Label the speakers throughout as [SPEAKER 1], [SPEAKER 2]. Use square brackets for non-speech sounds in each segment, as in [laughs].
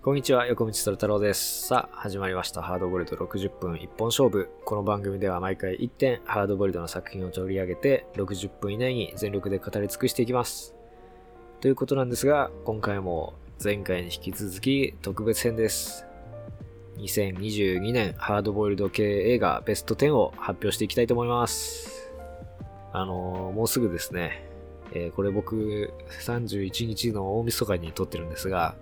[SPEAKER 1] こんにちは、横道そ太郎です。さあ、始まりました。ハードボイルド60分一本勝負。この番組では毎回1点、ハードボイルドの作品を取り上げて、60分以内に全力で語り尽くしていきます。ということなんですが、今回も前回に引き続き特別編です。2022年ハードボイルド系映画ベスト10を発表していきたいと思います。あのーもうすぐですね、えーこれ僕31日の大晦日に撮ってるんですが、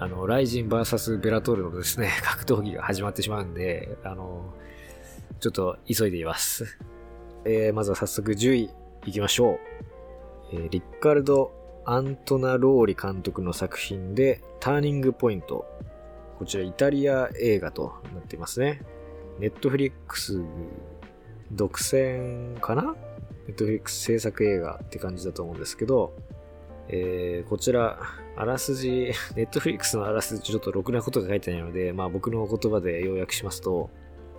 [SPEAKER 1] あの、ライジン VS ベラトールのですね、[laughs] 格闘技が始まってしまうんで、あの、ちょっと急いでいます。えー、まずは早速10位いきましょう。えーリッカルド・アントナ・ローリ監督の作品で、ターニングポイント。こちらイタリア映画となっていますね。ネットフリックス独占かな？ネットフリックス制作映画って感じだと思うんですけど、えーこちら、あらすじ、[laughs] ネットフリックスのあらすじちょっとろくなことが書いてないので、まあ僕の言葉で要約しますと、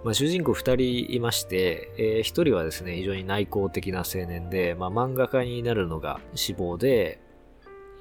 [SPEAKER 1] まあ主人公二人いまして、えー一人はですね、非常に内向的な青年で、まあ漫画家になるのが志望で、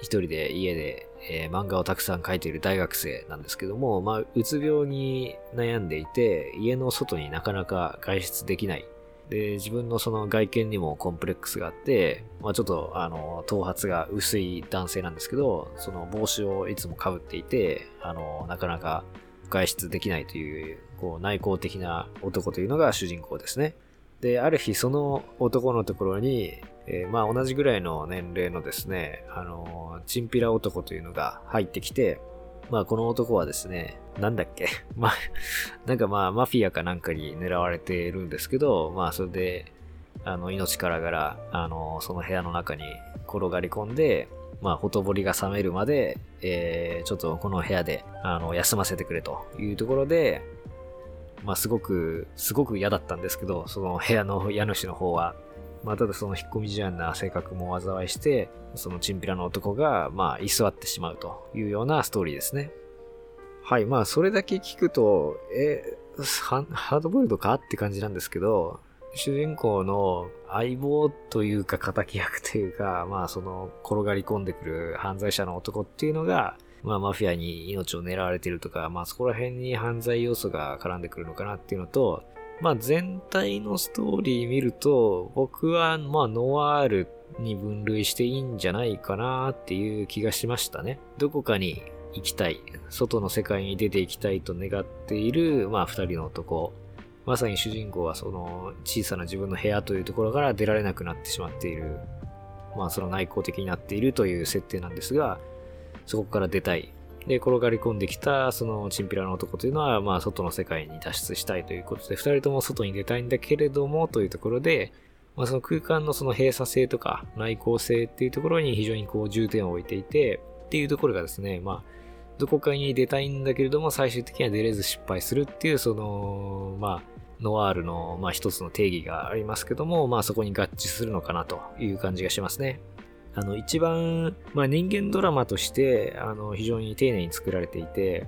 [SPEAKER 1] 一人で家で、えー漫画をたくさん描いている大学生なんですけども、まあうつ病に悩んでいて、家の外になかなか外出できない。で、自分のその外見にもコンプレックスがあって、まあちょっとあの、頭髪が薄い男性なんですけど、その帽子をいつも被っていて、あの、なかなか外出できないという、こう内向的な男というのが主人公ですね。で、ある日その男のところに、えーまあ同じぐらいの年齢のですね、あの、チンピラ男というのが入ってきて、まあこの男はですね、なんだっけ？[laughs] まあ、なんかまあマフィアかなんかに狙われているんですけど、まあそれで、あの、命からがら、あの、その部屋の中に転がり込んで、まあ、ほとぼりが冷めるまで、えー、ちょっとこの部屋で、あの、休ませてくれというところで、まあ、すごく、すごく嫌だったんですけど、その部屋の家主の方は、まあ、ただその引っ込み思案な性格も災いして、そのチンピラの男が、まあ、居座ってしまうというようなストーリーですね。はい、まあ、それだけ聞くと、え、ハハードボイルドかって感じなんですけど、主人公の相棒というか仇役というか、まあその転がり込んでくる犯罪者の男っていうのが、まあマフィアに命を狙われてるとか、まあそこら辺に犯罪要素が絡んでくるのかなっていうのと、まあ全体のストーリー見ると、僕はまあノワールに分類していいんじゃないかなっていう気がしましたね。どこかに行きたい、外の世界に出ていきたいと願っている、まあ二人の男。まさに主人公はその小さな自分の部屋というところから出られなくなってしまっている。まあその内向的になっているという設定なんですが、そこから出たい。で、転がり込んできたそのチンピラの男というのは、まあ外の世界に脱出したいということで、二人とも外に出たいんだけれどもというところで、まあその空間のその閉鎖性とか内向性っていうところに非常にこう重点を置いていて、っていうところがですね、まあどこかに出たいんだけれども最終的には出れず失敗するっていうその、まあノワールの、まあ、一つの定義がありますけども、まあ、そこに合致するのかなという感じがしますね。あの、一番、まあ、人間ドラマとして、あの、非常に丁寧に作られていて、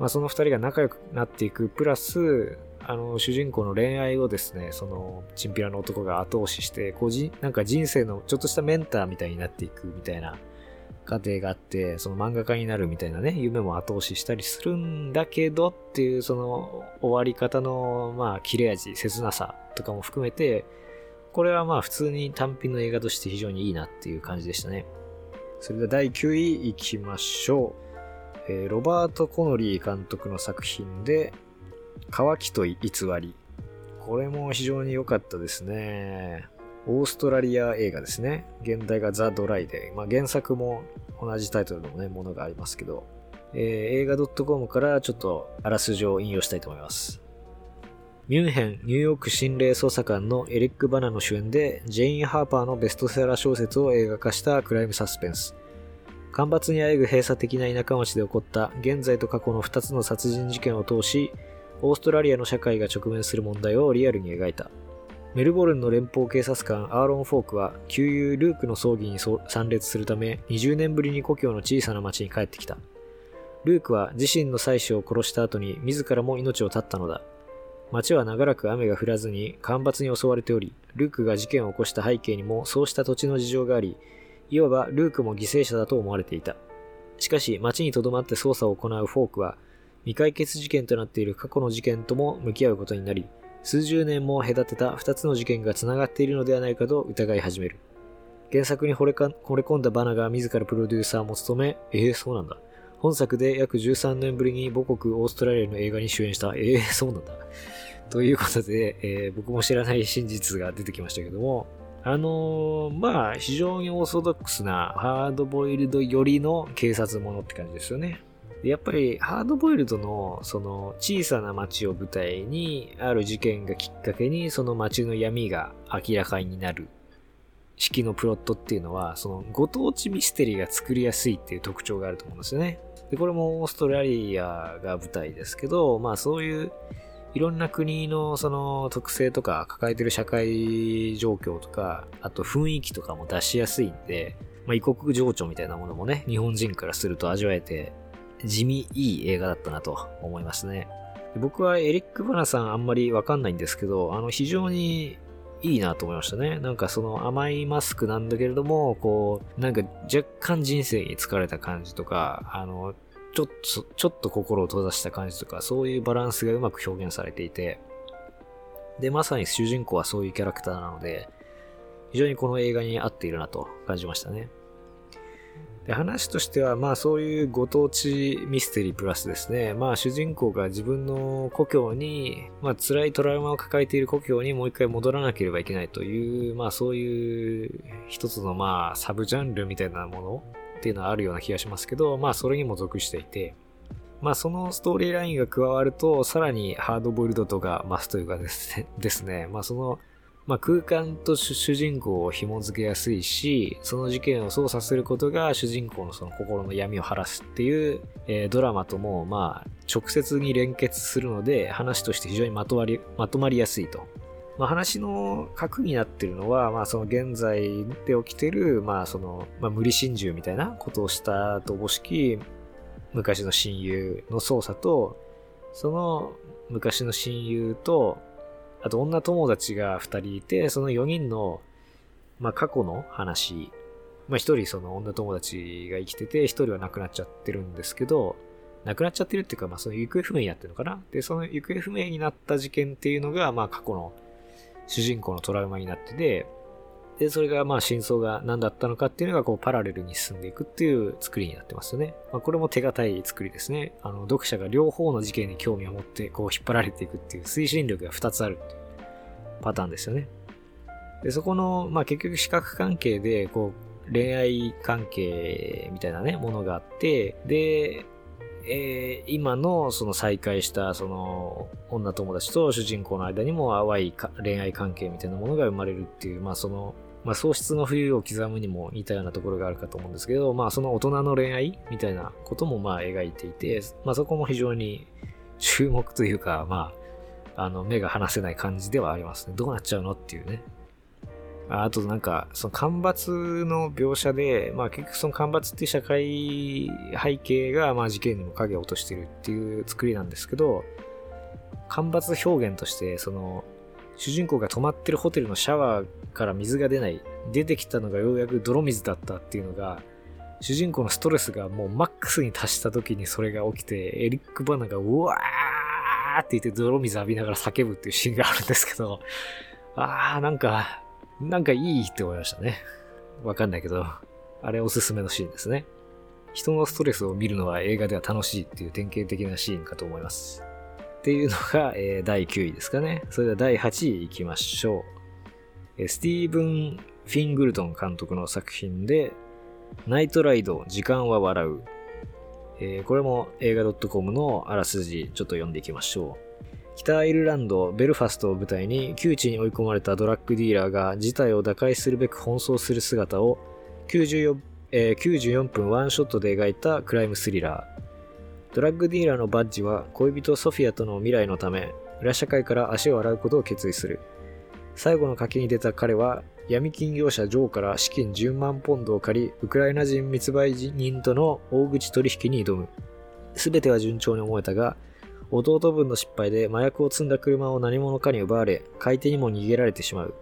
[SPEAKER 1] まあ、その二人が仲良くなっていく、プラス、あの、主人公の恋愛をですね、その、チンピラの男が後押しして、こうじ、なんか人生のちょっとしたメンターみたいになっていくみたいな過程があって、その漫画家になるみたいなね、夢も後押ししたりするんだけどっていう、その終わり方の、まあ、切れ味、切なさとかも含めて、これはまあ普通に単品の映画として非常にいいなっていう感じでしたね。それでは第9位いきましょう。えーロバート・コノリー監督の作品で、乾きと偽り。これも非常に良かったですね。オーストラリア映画ですね。現代がザ・ドライで、まあ、原作も同じタイトルのね、ものがありますけど、えー映画 .com からちょっとあらすじを引用したいと思います。ミュンヘン、ニューヨーク心霊捜査官のエリック・バナの主演で、ジェイン・ハーパーのベストセラー小説を映画化したクライムサスペンス。干ばつにあえぐ閉鎖的な田舎町で起こった現在と過去の2つの殺人事件を通し、オーストラリアの社会が直面する問題をリアルに描いた。メルボルンの連邦警察官アーロン・フォークは旧友ルークの葬儀に参列するため20年ぶりに故郷の小さな町に帰ってきた。ルークは自身の妻子を殺した後に自らも命を絶ったのだ。町は長らく雨が降らずに干ばつに襲われており、ルークが事件を起こした背景にもそうした土地の事情があり、いわばルークも犠牲者だと思われていた。しかし、町に留まって捜査を行うフォークは、未解決事件となっている過去の事件とも向き合うことになり、数十年も隔てた二つの事件が繋がっているのではないかと疑い始める。原作に惚れか惚れ込んだバナが自らプロデューサーも務め、ええー、そうなんだ。本作で約13年ぶりに母国オーストラリアの映画に主演した。ええー、[laughs] そうなんだ。ということで、えー、僕も知らない真実が出てきましたけども、あのー、まあ、非常にオーソドックスなハードボイルド寄りの警察ものって感じですよね。やっぱりハードボイルドのその小さな町を舞台にある事件がきっかけにその町の闇が明らかになる式のプロットっていうのはそのご当地ミステリーが作りやすいっていう特徴があると思うんですよね。で、これもオーストラリアが舞台ですけど、まあそういういろんな国のその特性とか抱えてる社会状況とか、あと雰囲気とかも出しやすいんで、まあ異国情緒みたいなものもね、日本人からすると味わえて地味いい映画だったなと思いますね。僕はエリック・バナさんあんまりわかんないんですけど、あの非常にいいなと思いましたね。なんかその甘いマスクなんだけれども、こう、なんか若干人生に疲れた感じとか、あの、ちょっと、ちょっと心を閉ざした感じとか、そういうバランスがうまく表現されていて、で、まさに主人公はそういうキャラクターなので、非常にこの映画に合っているなと感じましたね。で話としては、まあそういうご当地ミステリープラスですね。まあ主人公が自分の故郷に、まあ辛いトラウマを抱えている故郷にもう一回戻らなければいけないという、まあそういう一つのまあサブジャンルみたいなものっていうのはあるような気がしますけど、まあそれにも属していて、まあそのストーリーラインが加わると、さらにハードボイルド度が増すというかですね、ですね。まあそのまあ、空間と主人公を紐付けやすいし、その事件を操作することが主人公のその心の闇を晴らすっていう、えー、ドラマとも、まあ、直接に連結するので、話として非常にまとまり、まとまりやすいと。まあ、話の核になってるのは、まあ、その現在で起きてる、まあ、その、まあ、無理心中みたいなことをしたとおぼしき、昔の親友の操作と、その昔の親友と、あと女友達が2人いて、その4人の、まあ、過去の話。まあ、一人その女友達が生きてて、1人は亡くなっちゃってるんですけど、亡くなっちゃってるっていうか、まあ、その行方不明になってるのかなで、その行方不明になった事件っていうのが、まあ、過去の主人公のトラウマになってて、で、それがまあ真相が何だったのかっていうのがこうパラレルに進んでいくっていう作りになってますよね。まあ、これも手堅い作りですね。あの、読者が両方の事件に興味を持ってこう引っ張られていくっていう推進力が2つあるっていうパターンですよね。で、そこの、まあ結局視覚関係でこう恋愛関係みたいなね、ものがあって、で、えー、今のその再会したその女友達と主人公の間にも淡い恋愛関係みたいなものが生まれるっていう、まあそのまあ、喪失の冬を刻むにも似たようなところがあるかと思うんですけど、まあ、その大人の恋愛みたいなこともまあ描いていて、まあ、そこも非常に注目というか、まあ、あの、目が離せない感じではありますね。どうなっちゃうのっていうね。あとなんか、その干ばつの描写で、まあ結局その干ばつっていう社会背景が、まあ事件にも影を落としてるっていう作りなんですけど、干ばつ表現として、その、主人公が泊まってるホテルのシャワーから水が出ない。出てきたのがようやく泥水だったっていうのが、主人公のストレスがもうマックスに達した時にそれが起きて、エリック・バナがうわーって言って泥水浴びながら叫ぶっていうシーンがあるんですけど、あーなんか、なんかいいって思いましたね。わかんないけど、あれおすすめのシーンですね。人のストレスを見るのは映画では楽しいっていう典型的なシーンかと思います。っていうのが、[laughs] えー、第9位ですかね。それでは第8位行きましょう。スティーブン・フィングルトン監督の作品で、ナイトライド、時間は笑う。えー、これも映画 .com のあらすじ、ちょっと読んでいきましょう。北アイルランド、ベルファストを舞台に窮地に追い込まれたドラッグディーラーが事態を打開するべく奔走する姿を94、えー、94分ワンショットで描いたクライムスリラー。ドラッグディーラーのバッジは恋人ソフィアとの未来のため、裏社会から足を洗うことを決意する。最後の賭けに出た彼は、闇金業者ジョーから資金10万ポンドを借り、ウクライナ人密売人との大口取引に挑む。すべては順調に思えたが、弟分の失敗で麻薬を積んだ車を何者かに奪われ、買い手にも逃げられてしまう。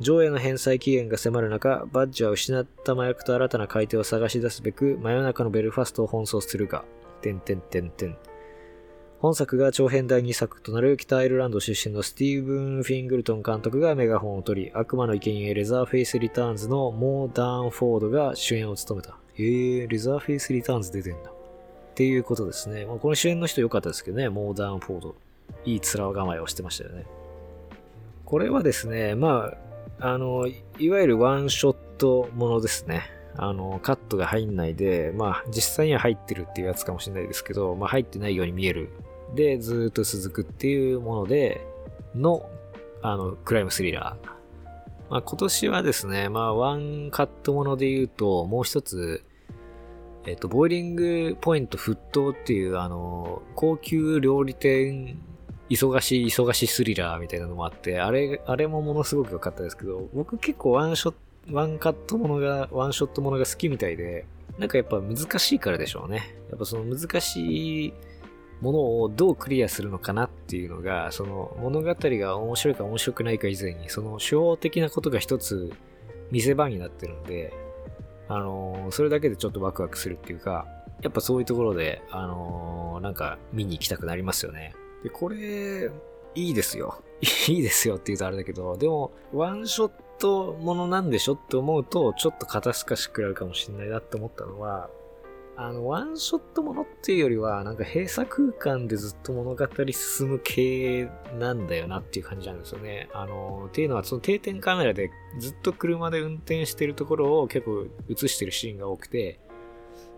[SPEAKER 1] 上映の返済期限が迫る中、バッジは失った麻薬と新たな買い手を探し出すべく、真夜中のベルファストを奔走するが、てんてんてんてん。本作が長編第2作となる北アイルランド出身のスティーブン・フィングルトン監督がメガホンを取り、悪魔の生贄レザーフェイス・リターンズのモーダーン・フォードが主演を務めた。えー、レザーフェイス・リターンズ出てんだ。っていうことですね。この主演の人良かったですけどね、モーダーン・フォード。いい面構えをしてましたよね。これはですね、まあ、あの、いわゆるワンショットものですね。あの、カットが入んないで、まあ、実際には入ってるっていうやつかもしれないですけど、まあ、入ってないように見える。で、ずっと続くっていうもので、の、あの、クライムスリラー。まあ、今年はですね、まあ、ワンカットもので言うと、もう一つ、えっと、ボイリングポイント沸騰っていう、あの、高級料理店、忙しい、忙しいスリラーみたいなのもあって、あれ、あれもものすごく良かったですけど、僕結構ワンショット、ワンカットものが、ワンショットものが好きみたいで、なんかやっぱ難しいからでしょうね。やっぱその難しいものをどうクリアするのかなっていうのが、その物語が面白いか面白くないか以前に、その手法的なことが一つ見せ場になってるんで、あのー、それだけでちょっとワクワクするっていうか、やっぱそういうところで、あのー、なんか見に行きたくなりますよね。で、これ、いいですよ。いいですよって言うとあれだけど、でも、ワンショットものなんでしょって思うと、ちょっと肩透かしくらるかもしれないなって思ったのは、あの、ワンショットものっていうよりは、なんか閉鎖空間でずっと物語進む系なんだよなっていう感じなんですよね。あの、っていうのはその定点カメラでずっと車で運転してるところを結構映してるシーンが多くて、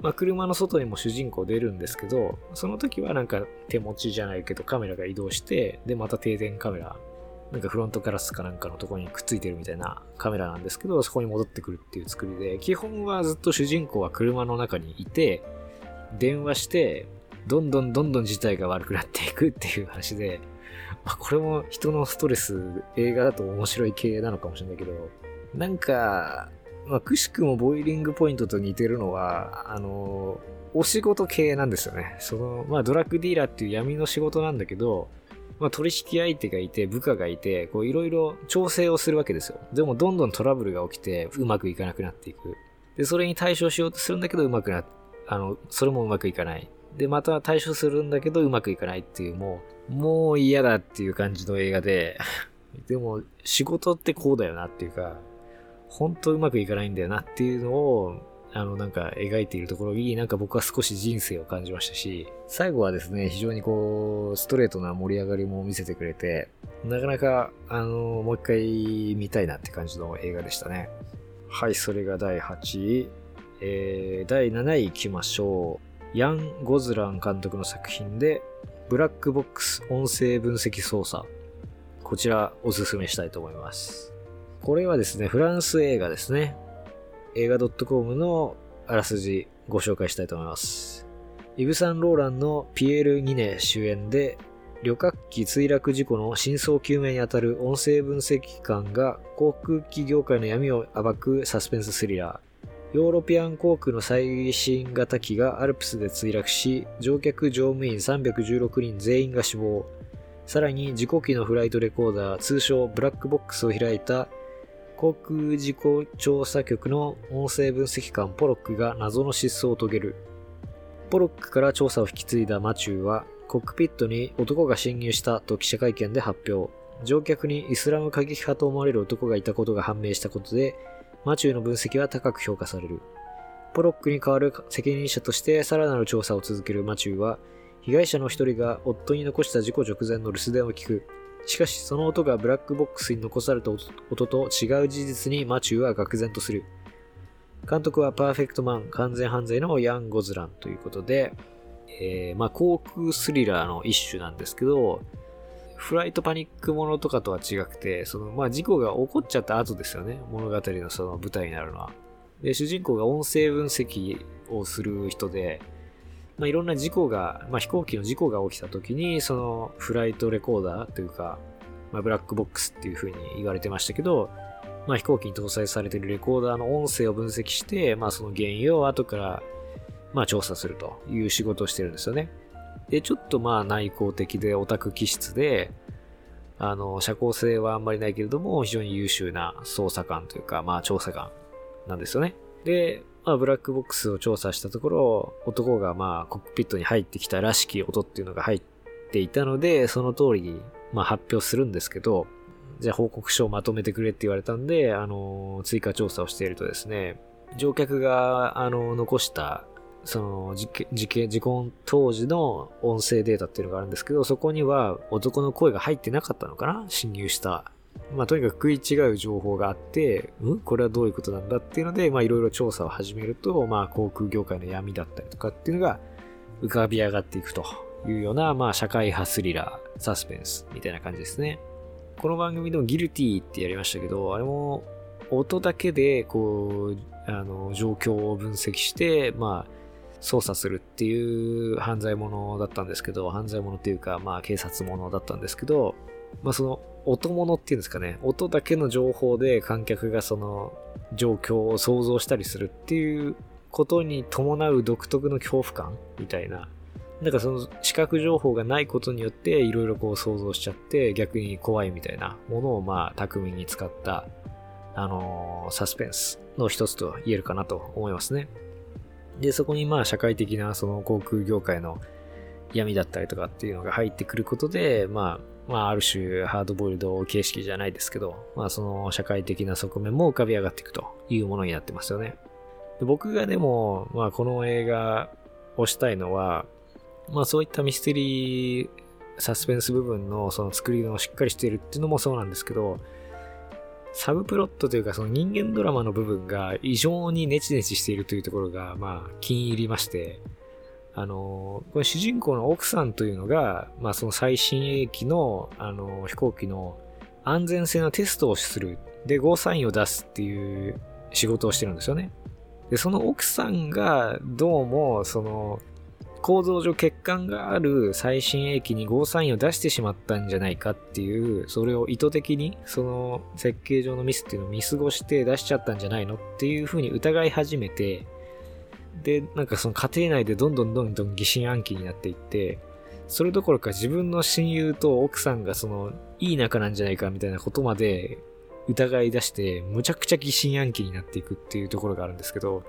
[SPEAKER 1] まあ、車の外にも主人公出るんですけど、その時はなんか手持ちじゃないけどカメラが移動して、で、また定点カメラ、なんかフロントガラスかなんかのとこにくっついてるみたいなカメラなんですけど、そこに戻ってくるっていう作りで、基本はずっと主人公は車の中にいて、電話して、どんどんどんどん事態が悪くなっていくっていう話で、まあ、これも人のストレス、映画だと面白い系なのかもしれないけど、なんか、まあ、くしくもボイリングポイントと似てるのは、あの、お仕事系なんですよね。その、まあ、ドラッグディーラーっていう闇の仕事なんだけど、まあ、取引相手がいて、部下がいて、こう、いろいろ調整をするわけですよ。でも、どんどんトラブルが起きて、うまくいかなくなっていく。で、それに対処しようとするんだけど、うまくな、あの、それもうまくいかない。で、また対処するんだけど、うまくいかないっていう、もう、もう嫌だっていう感じの映画で、[laughs] でも、仕事ってこうだよなっていうか、本当うまくいかないんだよなっていうのを、あの、なんか描いているところに、なんか僕は少し人生を感じましたし、最後はですね、非常にこう、ストレートな盛り上がりも見せてくれて、なかなか、あの、もう一回見たいなって感じの映画でしたね。はい、それが第8位。えー、第7位行きましょう。ヤン・ゴズラン監督の作品で、ブラックボックス音声分析操作。こちらおすすめしたいと思います。これはですね、フランス映画ですね。映画 .com のあらすじご紹介したいと思います。イブ・サンローランのピエール・ニネ主演で、旅客機墜落事故の真相究明にあたる音声分析官が航空機業界の闇を暴くサスペンススリラー。ヨーロピアン航空の最新型機がアルプスで墜落し、乗客乗務員316人全員が死亡。さらに事故機のフライトレコーダー、通称ブラックボックスを開いた航空事故調査局の音声分析官ポロックが謎の失踪を遂げる。ポロックから調査を引き継いだマチューは、コックピットに男が侵入したと記者会見で発表。乗客にイスラム過激派と思われる男がいたことが判明したことで、マチューの分析は高く評価される。ポロックに代わる責任者としてさらなる調査を続けるマチューは、被害者の一人が夫に残した事故直前の留守電を聞く。しかしその音がブラックボックスに残された音と違う事実にマチューは愕然とする。監督はパーフェクトマン完全犯罪のヤン・ゴズランということで、えー、まあ航空スリラーの一種なんですけど、フライトパニックものとかとは違くて、そのまあ事故が起こっちゃった後ですよね。物語のその舞台になるのは。で、主人公が音声分析をする人で、まあ、いろんな事故が、まあ、飛行機の事故が起きた時に、そのフライトレコーダーというか、まあ、ブラックボックスっていう風に言われてましたけど、まあ、飛行機に搭載されているレコーダーの音声を分析して、まあ、その原因を後から、まあ、調査するという仕事をしてるんですよね。で、ちょっとまあ内向的でオタク気質で、あの、社交性はあんまりないけれども、非常に優秀な捜査官というか、まあ調査官なんですよね。で、まあ、ブラックボックスを調査したところ、男がまあ、コックピットに入ってきたらしき音っていうのが入っていたので、その通りに、まあ、発表するんですけど、じゃあ報告書をまとめてくれって言われたんで、あの、追加調査をしているとですね、乗客が、あの、残した、その、事件、事件、事故当時の音声データっていうのがあるんですけど、そこには男の声が入ってなかったのかな侵入したまあ、とにかく食い違う情報があって、ん？これはどういうことなんだっていうので、まあ、いろいろ調査を始めると、まあ、航空業界の闇だったりとかっていうのが浮かび上がっていくというような、まあ、社会派スリラー、サスペンスみたいな感じですね。この番組でもギルティってやりましたけど、あれも音だけで、こう、あの、状況を分析して、まあ、操作するっていう犯罪者だったんですけど、犯罪者っていうか、まあ、警察者だったんですけど、まあ、その音物っていうんですかね、音だけの情報で観客がその状況を想像したりするっていうことに伴う独特の恐怖感みたいな。なんかその視覚情報がないことによっていろいろこう想像しちゃって逆に怖いみたいなものをまあ巧みに使ったあのー、サスペンスの一つと言えるかなと思いますね。で、そこにまあ社会的なその航空業界の闇だったりとかっていうのが入ってくることで、まあまあ、ある種ハードボイルド形式じゃないですけど、まあ、その社会的な側面も浮かび上がっていくというものになってますよね。で僕がでも、まあ、この映画をしたいのは、まあ、そういったミステリー、サスペンス部分のその作りのしっかりしているっていうのもそうなんですけど、サブプロットというかその人間ドラマの部分が異常にネチネチしているというところが、まあ、気に入りまして、あの、この主人公の奥さんというのが、まあその最新鋭機の、あの、飛行機の安全性のテストをする。で、ゴーサインを出すっていう仕事をしてるんですよね。で、その奥さんがどうも、その、構造上欠陥がある最新鋭機にゴーサインを出してしまったんじゃないかっていう、それを意図的に、その設計上のミスっていうのを見過ごして出しちゃったんじゃないのっていうふうに疑い始めて、で、なんかその家庭内でどんどんどんどん疑心暗鬼になっていって、それどころか自分の親友と奥さんがその、いい仲なんじゃないかみたいなことまで疑い出して、むちゃくちゃ疑心暗鬼になっていくっていうところがあるんですけど、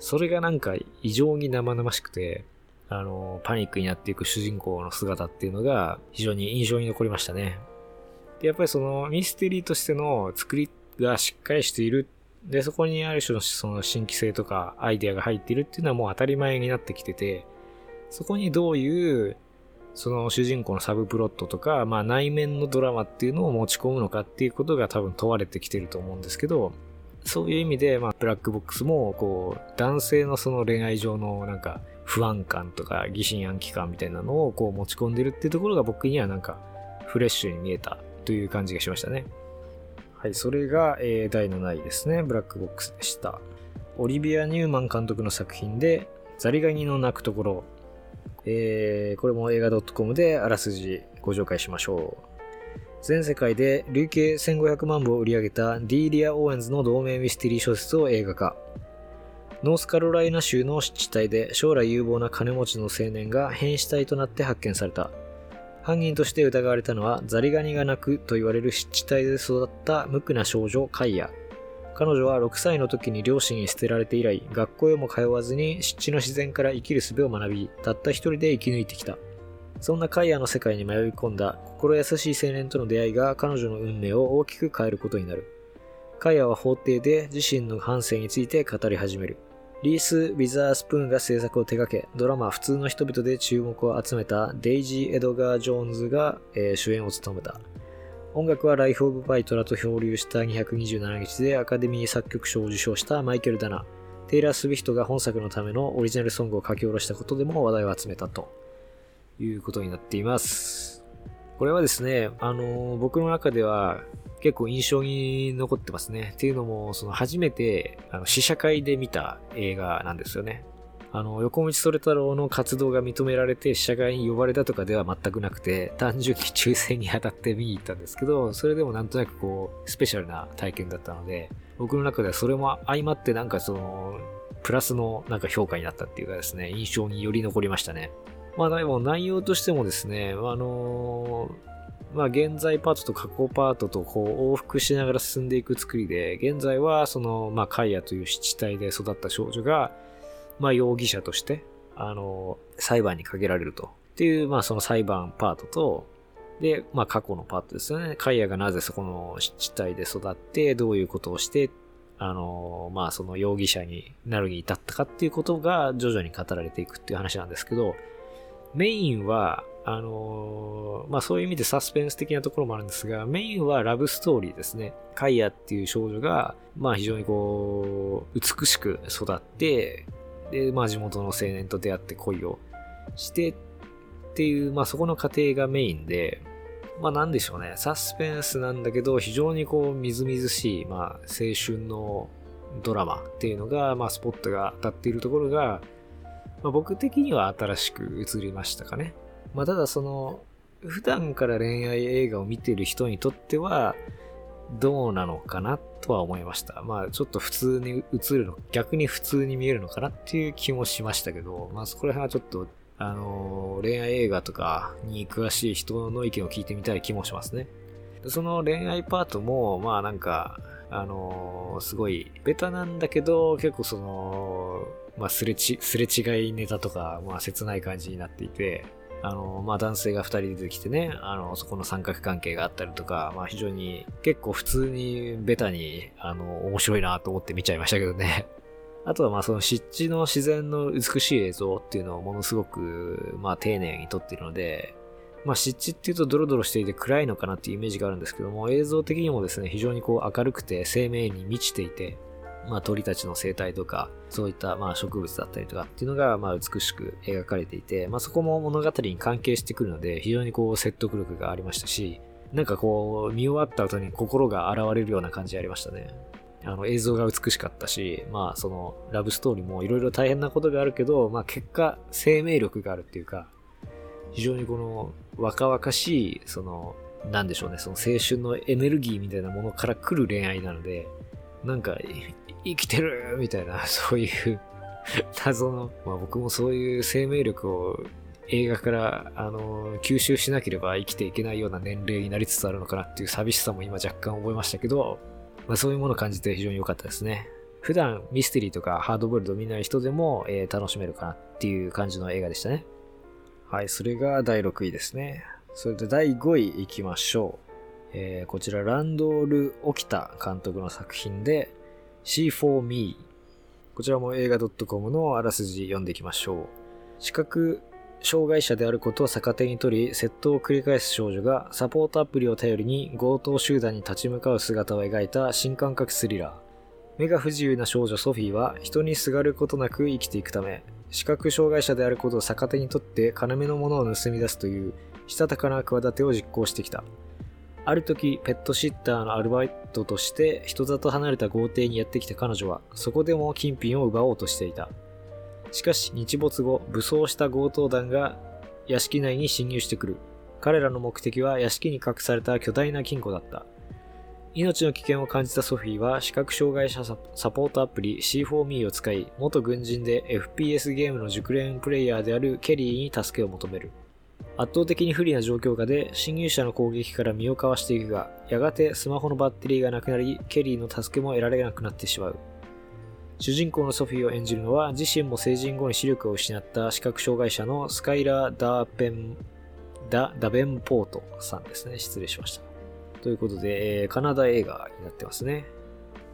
[SPEAKER 1] それがなんか異常に生々しくて、あの、パニックになっていく主人公の姿っていうのが非常に印象に残りましたね。で、やっぱりそのミステリーとしての作りがしっかりしているで、そこにある種のその新規性とかアイデアが入ってるっていうのはもう当たり前になってきてて、そこにどういう、その主人公のサブプロットとか、まあ内面のドラマっていうのを持ち込むのかっていうことが多分問われてきてると思うんですけど、そういう意味で、まあブラックボックスも、こう、男性のその恋愛上のなんか不安感とか疑心暗鬼感みたいなのをこう持ち込んでるっていうところが僕にはなんかフレッシュに見えたという感じがしましたね。はい、それが、えー、第7位ですね。ブラックボックスでした。オリビア・ニューマン監督の作品で、ザリガニの鳴くところ。えー、これも映画 .com であらすじご紹介しましょう。全世界で累計1500万部を売り上げたディーリア・オーエンズの同名ミステリー小説を映画化。ノースカロライナ州の湿地帯で将来有望な金持ちの青年が変死体となって発見された。犯人として疑われたのはザリガニが鳴くと言われる湿地帯で育った無垢な少女カイヤ。彼女は6歳の時に両親に捨てられて以来、学校へも通わずに湿地の自然から生きる術を学び、たった一人で生き抜いてきた。そんなカイヤの世界に迷い込んだ心優しい青年との出会いが彼女の運命を大きく変えることになる。カイヤは法廷で自身の半生について語り始める。リース・ウィザースプーンが制作を手掛け、ドラマ普通の人々で注目を集めたデイジー・エドガー・ジョーンズが、えー、主演を務めた。音楽はライフ・オブ・バイトラと漂流した227日でアカデミー作曲賞を受賞したマイケル・ダナ。テイラー・スウィフトが本作のためのオリジナルソングを書き下ろしたことでも話題を集めたということになっています。これはですね、あのー、僕の中では結構印象に残ってますね。っていうのも、その初めて、あの、試写会で見た映画なんですよね。あの、横道それ太郎の活動が認められて試写会に呼ばれたとかでは全くなくて、単純に抽選に当たって見に行ったんですけど、それでもなんとなくこう、スペシャルな体験だったので、僕の中ではそれも相まってなんかその、プラスのなんか評価になったっていうかですね、印象により残りましたね。まあでも内容としてもですね、あのまあ現在パートと過去パートとこう往復しながら進んでいく作りで、現在はその、まあカイアという湿地帯で育った少女が、まあ容疑者として、あの、裁判にかけられると。っていう、まあその裁判パートと、で、まあ過去のパートですよね。カイアがなぜそこの湿地帯で育って、どういうことをして、あの、まあその容疑者になるに至ったかっていうことが徐々に語られていくっていう話なんですけど、メインは、あのまあそういう意味でサスペンス的なところもあるんですが、メインはラブストーリーですね。カイアっていう少女が、まあ非常にこう、美しく育って、で、まあ地元の青年と出会って恋をしてっていう、まあそこの過程がメインで、まあなんでしょうね、サスペンスなんだけど、非常にこう、みずみずしい、まあ青春のドラマっていうのが、まあスポットが当たっているところが、まあ、僕的には新しく映りましたかね。まあただその、普段から恋愛映画を見てる人にとっては、どうなのかなとは思いました。まあちょっと普通に映るの、逆に普通に見えるのかなっていう気もしましたけど、まあそこら辺はちょっとあの、恋愛映画とかに詳しい人の意見を聞いてみたい気もしますね。その恋愛パートも、まあなんか、あのすごい、ベタなんだけど、結構その、まあすれち、すれ違いネタとか、まあ切ない感じになっていて、あの、まあ男性が二人出てきてね、あの、そこの三角関係があったりとか、まあ非常に、結構普通にベタに、あの、面白いなと思って見ちゃいましたけどね。[laughs] あとはまその湿地の自然の美しい映像っていうのをものすごくま丁寧に撮っているので、まあ湿地っていうとドロドロしていて暗いのかなっていうイメージがあるんですけども、映像的にもですね、非常にこう明るくて生命に満ちていて、まあ鳥たちの生態とか、そういったまあ植物だったりとかっていうのがまあ美しく描かれていて、まあそこも物語に関係してくるので、非常にこう説得力がありましたし、なんかこう、見終わった後に心が現れるような感じありましたね。あの映像が美しかったし、まあそのラブストーリーもいろいろ大変なことがあるけど、まあ結果生命力があるっていうか、非常にこの若々しい、その、なんでしょうね、その青春のエネルギーみたいなものから来る恋愛なので、なんか生きてるみたいな、[laughs] そういう謎の、まあ僕もそういう生命力を映画から、あの、吸収しなければ生きていけないような年齢になりつつあるのかなっていう寂しさも今若干覚えましたけど、まあ、そういうものを感じて非常に良かったですね。普段ミステリーとかハードボイルド見ない人でも、えー、楽しめるかなっていう感じの映画でしたね。はい、それが第6位ですね。それで第5位行きましょう。えー、こちらランドール・オキタ監督の作品で C4Me こちらも映画 .com のあらすじ読んでいきましょう。視覚障害者であることを逆手に取り、窃盗を繰り返す少女がサポートアプリを頼りに強盗集団に立ち向かう姿を描いた新感覚スリラー。目が不自由な少女ソフィーは人にすがることなく生きていくため、視覚障害者であることを逆手にとって金目のものを盗み出すというしたたかな企てを実行してきた。ある時、ペットシッターのアルバイトとして人里離れた豪邸にやってきた彼女は、そこでも金品を奪おうとしていた。しかし日没後、武装した強盗団が屋敷内に侵入してくる。彼らの目的は屋敷に隠された巨大な金庫だった。命の危険を感じたソフィーは視覚障害者サポートアプリ C4Me を使い、元軍人で FPS ゲームの熟練プレイヤーであるケリーに助けを求める。圧倒的に不利な状況下で侵入者の攻撃から身をかわしていくが、やがてスマホのバッテリーがなくなり、ケリーの助けも得られなくなってしまう。主人公のソフィーを演じるのは自身も成人後に視力を失った視覚障害者のスカイラー・ダーペン、ダ、ダベンポートさんですね。失礼しました。ということで、えー、カナダ映画になってますね。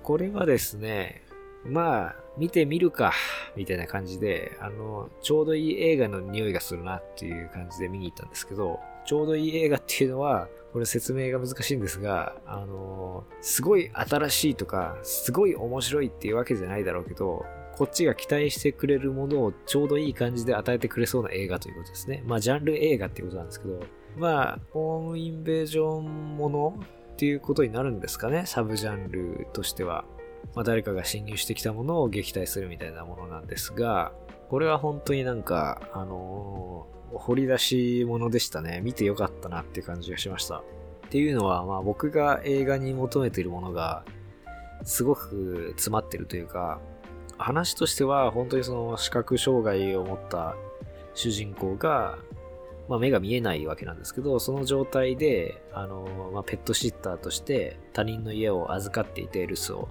[SPEAKER 1] これはですね、まあ、見てみるか、みたいな感じで、あの、ちょうどいい映画の匂いがするなっていう感じで見に行ったんですけど、ちょうどいい映画っていうのは、これ説明が難しいんですが、あのすごい新しいとか、すごい面白いっていうわけじゃないだろうけど、こっちが期待してくれるものをちょうどいい感じで与えてくれそうな映画ということですね。まあ、ジャンル映画っていうことなんですけど、まあ、ホームインベージョンものっていうことになるんですかね、サブジャンルとしては。まあ、誰かが侵入してきたものを撃退するみたいなものなんですが、これは本当になんか、あの掘り出し物でしたね。見てよかったなっていう感じがしました。っていうのは、まあ僕が映画に求めているものが、すごく詰まってるというか、話としては本当にその視覚障害を持った主人公が、まあ、目が見えないわけなんですけど、その状態で、あの、まあ、ペットシッターとして他人の家を預かっていて、留守を。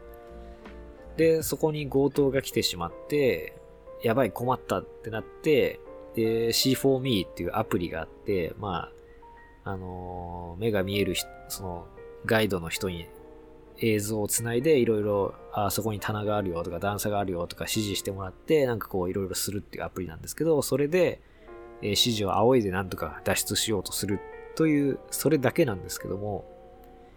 [SPEAKER 1] で、そこに強盗が来てしまって、やばい困ったってなって、で、C4Me っていうアプリがあって、まあ、あの目が見えるその、ガイドの人に映像をつないでいろいろ、あそこに棚があるよとか段差があるよとか指示してもらって、なんかこういろいろするっていうアプリなんですけど、それで、え指示を仰いでなんとか脱出しようとするという、それだけなんですけども、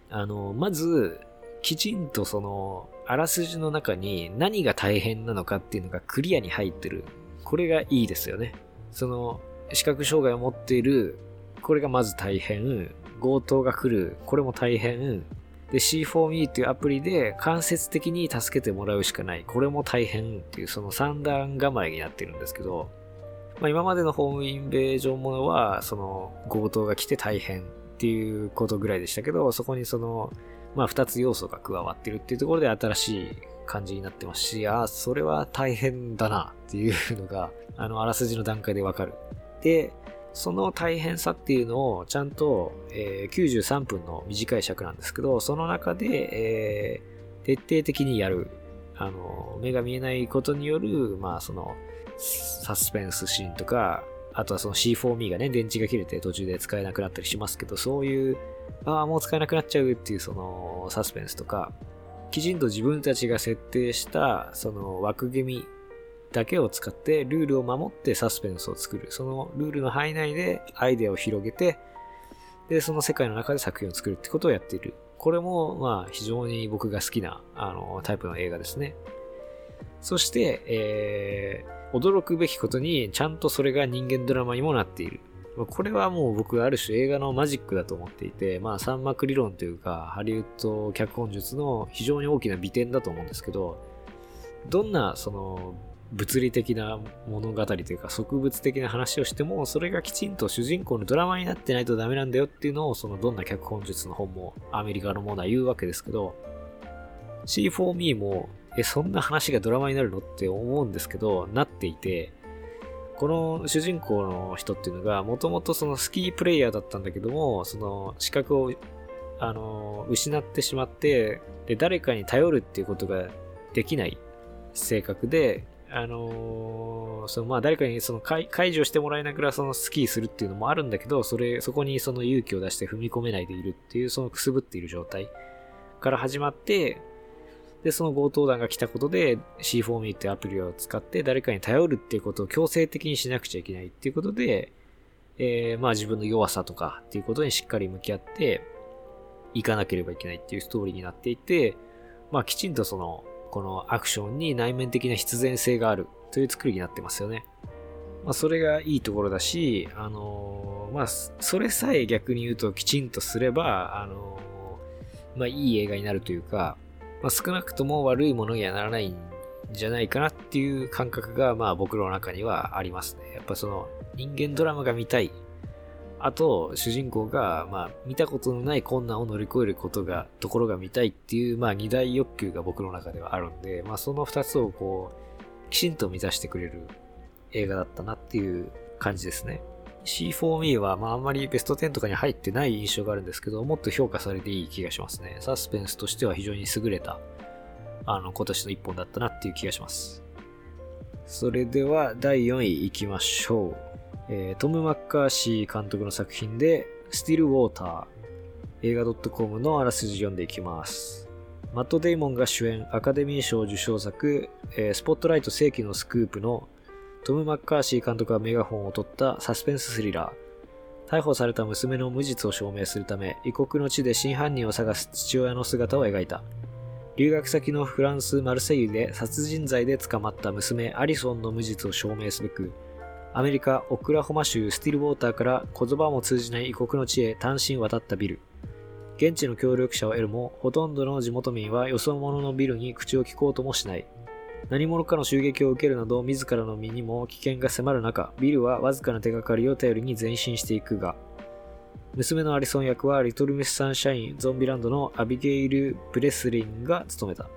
[SPEAKER 1] あの、まず、きちんとその、あらすじの中に何が大変なのかっていうのがクリアに入ってる。これがいいですよね。その、視覚障害を持っている、これがまず大変。強盗が来る、これも大変。で、C4Me っていうアプリで間接的に助けてもらうしかない。これも大変っていうその三段構えになってるんですけど、まあ、今までのホームインベージョンものは、その強盗が来て大変っていうことぐらいでしたけど、そこにその、まあ二つ要素が加わってるっていうところで新しい感じになってますし、ああ、それは大変だなっていうのが、[laughs] あの、あらすじの段階でわかる。で、その大変さっていうのをちゃんと、えー、93分の短い尺なんですけど、その中で、えー、徹底的にやる。あの、目が見えないことによる、まあその、サスペンスシーンとか、あとはその C4Me がね、電池が切れて途中で使えなくなったりしますけど、そういう、ああ、もう使えなくなっちゃうっていうそのサスペンスとか、きちんと自分たちが設定したその枠組みだけを使ってルールを守ってサスペンスを作る。そのルールの範囲内でアイデアを広げて、で、その世界の中で作品を作るってことをやっている。これも、まあ、非常に僕が好きな、あの、タイプの映画ですね。そして、えー、驚くべきことに、ちゃんとそれが人間ドラマにもなっている。これはもう僕ある種映画のマジックだと思っていて、まあ三幕理論というか、ハリウッド脚本術の非常に大きな美点だと思うんですけど、どんなその物理的な物語というか植物的な話をしても、それがきちんと主人公のドラマになってないとダメなんだよっていうのを、そのどんな脚本術の本もアメリカのものは言うわけですけど、C4Me も、え、そんな話がドラマになるのって思うんですけど、なっていて、この主人公の人っていうのが、もともとそのスキープレイヤーだったんだけども、その資格を、あの、失ってしまって、で、誰かに頼るっていうことができない性格で、あの、そのまあ誰かにその解除してもらいながらそのスキーするっていうのもあるんだけど、それ、そこにその勇気を出して踏み込めないでいるっていうそのくすぶっている状態から始まって、で、その強盗団が来たことで C4Me ってアプリを使って誰かに頼るっていうことを強制的にしなくちゃいけないっていうことで、えー、まあ自分の弱さとかっていうことにしっかり向き合っていかなければいけないっていうストーリーになっていて、まあきちんとそのこのアクションに内面的な必然性があるという作りになってますよね。まあ、それがいいところだし、あのー、まあ、それさえ逆に言うときちんとすれば、あのー、まあ、いい映画になるというか、まあ、少なくとも悪いものにはならないんじゃないかなっていう感覚が、まあ、僕の中にはありますね。やっぱその、人間ドラマが見たいあと、主人公が、まあ、見たことのない困難を乗り越えることが、ところが見たいっていう、まあ、二大欲求が僕の中ではあるんで、まあ、その二つをこう、きちんと満たしてくれる映画だったなっていう感じですね。C4Me は、まあ、あんまりベスト10とかに入ってない印象があるんですけど、もっと評価されていい気がしますね。サスペンスとしては非常に優れた、あの、今年の一本だったなっていう気がします。それでは、第4位行きましょう。えー、トム・マッカーシー監督の作品で、スティル・ウォーター、映画 .com のあらすじ読んでいきます。マット・デイモンが主演アカデミー賞受賞作、えー、スポットライト世紀のスクープのトム・マッカーシー監督がメガホンを取ったサスペンススリラー。逮捕された娘の無実を証明するため、異国の地で真犯人を探す父親の姿を描いた。留学先のフランス・マルセイユで殺人罪で捕まった娘アリソンの無実を証明すべく、アメリカ・オクラホマ州スティルウォーターから言葉も通じない異国の地へ単身渡ったビル。現地の協力者を得るも、ほとんどの地元民はよそ者のビルに口を聞こうともしない。何者かの襲撃を受けるなど自らの身にも危険が迫る中、ビルはわずかな手がかりを頼りに前進していくが、娘のアリソン役はリトルミスサンシャインゾンビランドのアビゲイル・ブレスリンが務めた。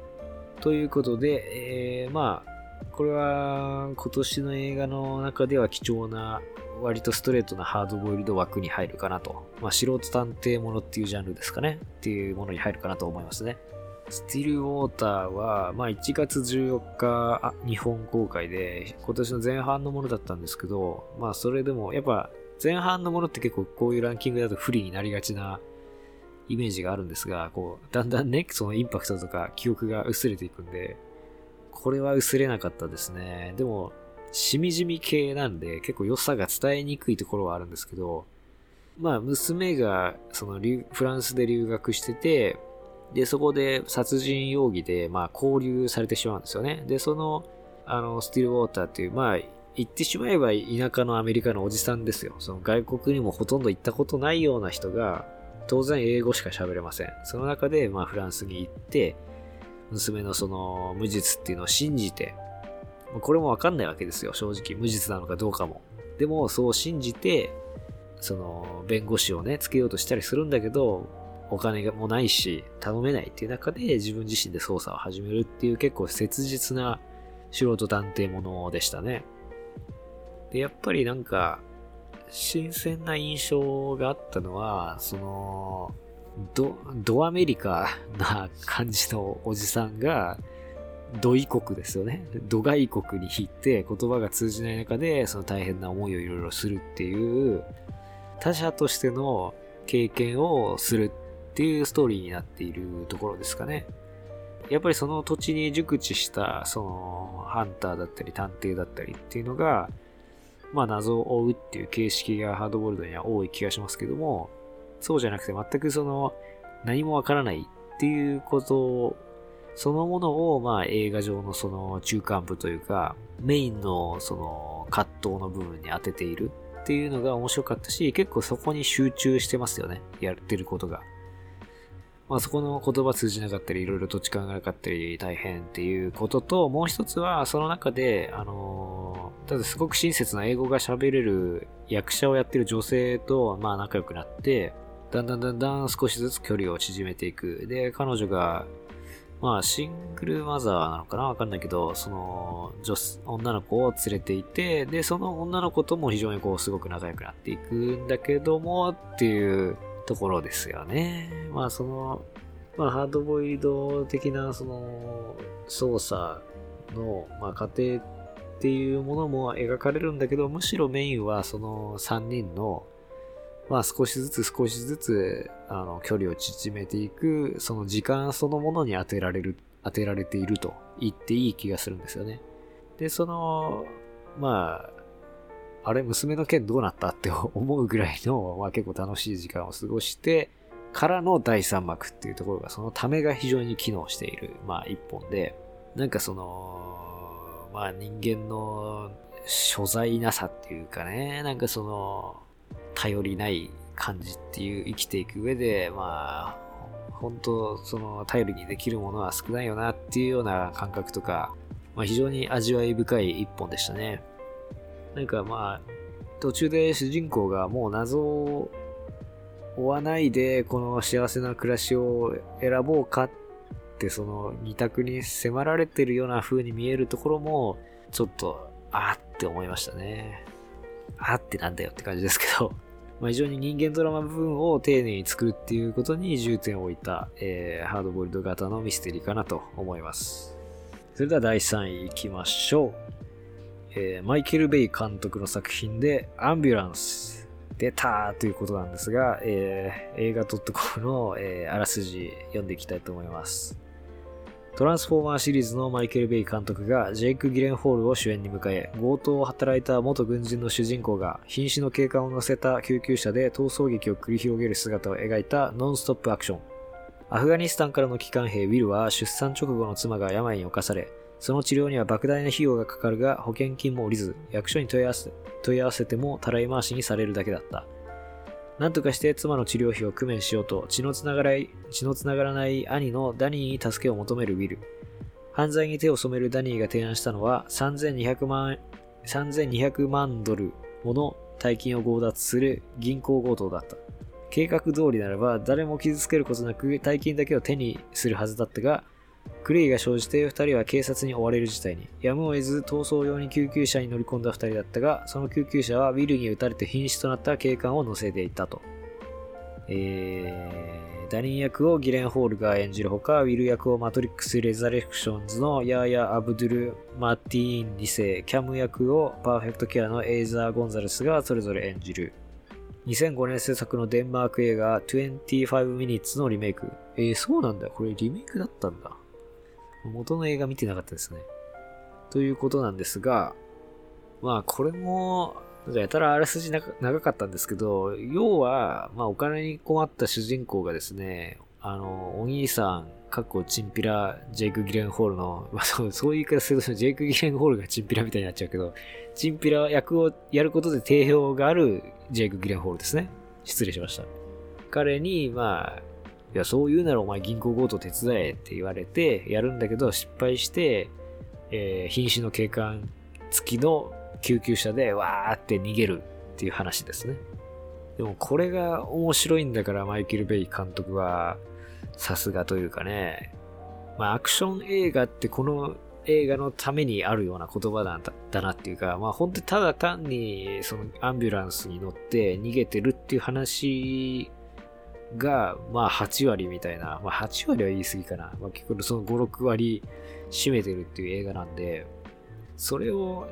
[SPEAKER 1] ということで、えー、まあ、これは今年の映画の中では貴重な割とストレートなハードボイルド枠に入るかなと。まあ、素人探偵ものっていうジャンルですかね。っていうものに入るかなと思いますね。スティルウォーターは、まあ、1月14日、日本公開で、今年の前半のものだったんですけど、まあ、それでも、やっぱ、前半のものって結構こういうランキングだと不利になりがちなイメージがあるんですが、こう、だんだんね、そのインパクトとか記憶が薄れていくんで、これは薄れなかったですね。でも、しみじみ系なんで、結構良さが伝えにくいところはあるんですけど、まあ、娘が、その、フランスで留学してて、で、そこで殺人容疑で、まあ、交流されてしまうんですよね。で、その、あの、スティルウォーターっていう、まあ、言ってしまえば田舎のアメリカのおじさんですよ。その外国にもほとんど行ったことないような人が、当然英語しか喋れません。その中で、まあ、フランスに行って、娘のその無実っていうのを信じて、これもわかんないわけですよ、正直。無実なのかどうかも。でも、そう信じて、その、弁護士をね、つけようとしたりするんだけど、お金がもないし、頼めないっていう中で自分自身で捜査を始めるっていう結構切実な素人探偵ものでしたね。で、やっぱりなんか、新鮮な印象があったのは、その、ド、ドアメリカな感じのおじさんが、ド異国ですよね。ド外国に行って言葉が通じない中で、その大変な思いをいろいろするっていう、他者としての経験をするていうストーリーになっているところですかね。やっぱりその土地に熟知した、その、ハンターだったり探偵だったりっていうのが、まあ謎を追うっていう形式がハードボールドには多い気がしますけども、そうじゃなくて全くその何もわからないっていうことそのものをまあ映画上のその中間部というかメインのその葛藤の部分に当てているっていうのが面白かったし結構そこに集中してますよね。やってることが。まあそこの言葉通じなかったり、いろいろ土地勘がなかったり大変っていうことと、もう一つはその中で、あのー、ただすごく親切な英語が喋れる役者をやってる女性と、まあ仲良くなって、だんだんだんだん少しずつ距離を縮めていく。で、彼女が、まあシングルマザーなのかな？わかんないけど、その女、女の子を連れていて、で、その女の子とも非常にこうすごく仲良くなっていくんだけども、っていうところですよね。まあその、まあハードボイド的なその操作の、まあ、過程っていうものも描かれるんだけど、むしろメインはその3人の、まあ少しずつ少しずつ、あの、距離を縮めていく、その時間そのものに当てられる、当てられていると言っていい気がするんですよね。で、その、まあ、あれ、娘の件どうなったって [laughs] 思うぐらいの、まあ結構楽しい時間を過ごして、からの第3幕っていうところが、そのためが非常に機能している、まあ一本で、なんかその、まあ人間の所在なさっていうかね、なんかその、頼りない感じっていう生きていく上で、まあ、本当その頼りにできるものは少ないよなっていうような感覚とか、まあ非常に味わい深い一本でしたね。なんかまあ、途中で主人公がもう謎を追わないで、この幸せな暮らしを選ぼうかって、その二択に迫られてるような風に見えるところも、ちょっと、あーって思いましたね。あーってなんだよって感じですけど。まあ、非常に人間ドラマ部分を丁寧に作るっていうことに重点を置いた、えー、ハードボイルド型のミステリーかなと思います。それでは第3位行きましょう。えー、マイケル・ベイ監督の作品で、アンビュランス、出たということなんですが、えー、映画 .com の、えー、あらすじ読んでいきたいと思います。トランスフォーマーシリーズのマイケル・ベイ監督がジェイク・ギレンホールを主演に迎え、強盗を働いた元軍人の主人公が瀕死の警官を乗せた救急車で逃走劇を繰り広げる姿を描いたノンストップアクション。アフガニスタンからの帰還兵ウィルは出産直後の妻が病に侵され、その治療には莫大な費用がかかるが保険金も下りず、役所に問い合わせ問い合わせてもたらい回しにされるだけだった。なんとかして妻の治療費を工面しようと血のつながら血のつながらない兄のダニーに助けを求めるウィル。犯罪に手を染めるダニーが提案したのは3200万、3200万ドルもの大金を強奪する銀行強盗だった。計画通りならば誰も傷つけることなく大金だけを手にするはずだったが、クレイが生じて2人は警察に追われる事態に。やむを得ず逃走用に救急車に乗り込んだ2人だったが、その救急車はウィルに撃たれて瀕死となった警官を乗せていたと。えー、ダニー役をギレンホールが演じるほか、ウィル役をマトリックス・レザレクションズのヤーヤ・アブドゥル・マティーン2世、キャム役をパーフェクトケアのエイザー・ゴンザレスがそれぞれ演じる。2005年制作のデンマーク映画25 Minutes のリメイク。えー、そうなんだ。これリメイクだったんだ。元の映画見てなかったですね。ということなんですが、まあこれも、やたらあらすじ長かったんですけど、要は、まあお金に困った主人公がですね、あの、お兄さん、かっこチンピラ、ジェイク・ギレンホールの、[laughs] まあそう、そういう言い方すると、ジェイク・ギレンホールがチンピラみたいになっちゃうけど、チンピラ役をやることで定評があるジェイク・ギレンホールですね。失礼しました。彼に、まあ、いや、そう言うならお前銀行強盗手伝えって言われて、やるんだけど失敗して、えー、瀕死の警官付きの救急車でわーって逃げるっていう話ですね。でもこれが面白いんだからマイケル・ベイ監督はさすがというかね。まあアクション映画ってこの映画のためにあるような言葉なんだだなっていうか、まあ本当にただ単にそのアンビュランスに乗って逃げてるっていう話が、まあ8割みたいな、まあ8割は言い過ぎかな。まあ結構その5、6割占めてるっていう映画なんで、それを、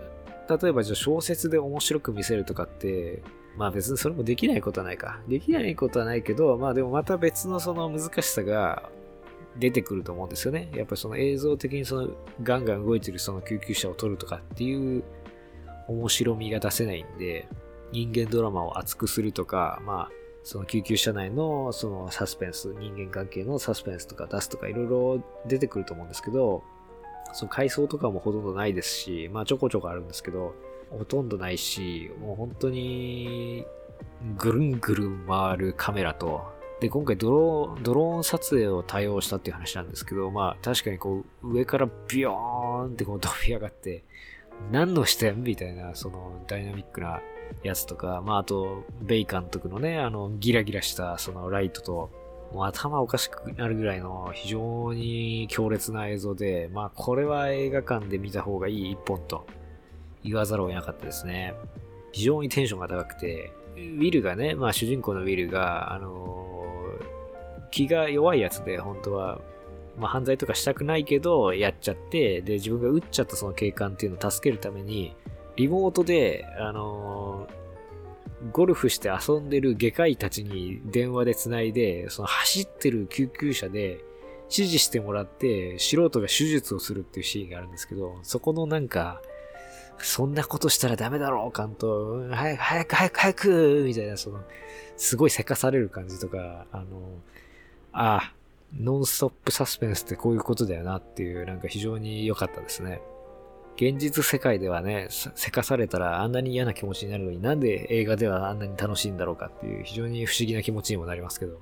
[SPEAKER 1] 例えばじゃあ小説で面白く見せるとかって、まあ別にそれもできないことはないか。できないことはないけど、まあでもまた別のその難しさが出てくると思うんですよね。やっぱその映像的にそのガンガン動いてるその救急車を撮るとかっていう面白みが出せないんで、人間ドラマを熱くするとか、まあその救急車内のそのサスペンス、人間関係のサスペンスとか出すとかいろいろ出てくると思うんですけど、その階層とかもほとんどないですし、まあちょこちょこあるんですけど、ほとんどないし、もう本当にぐるんぐるん回るカメラと、で、今回ドローン、ドローン撮影を多用したっていう話なんですけど、まあ確かにこう上からビヨーンってこう飛び上がって、何の視点みたいな、そのダイナミックなやつとか、まああと、ベイ監督のね、あのギラギラしたそのライトと、もう頭おかしくなるぐらいの非常に強烈な映像で、まあこれは映画館で見た方がいい一本と言わざるを得なかったですね。非常にテンションが高くて、ウィルがね、まあ主人公のウィルが、あのー、気が弱いやつで、本当は、まあ犯罪とかしたくないけど、やっちゃって、で、自分が撃っちゃったその警官っていうのを助けるために、リモートで、あのー、ゴルフして遊んでる外科医たちに電話で繋いで、その走ってる救急車で指示してもらって、素人が手術をするっていうシーンがあるんですけど、そこのなんか、そんなことしたらダメだろう、関東。早く、早く、早く、早くみたいな、その、すごいせかされる感じとか、あの、ああ、ノンストップサスペンスってこういうことだよなっていう、なんか非常に良かったですね。現実世界ではね、せかされたらあんなに嫌な気持ちになるのになんで映画ではあんなに楽しいんだろうかっていう非常に不思議な気持ちにもなりますけど。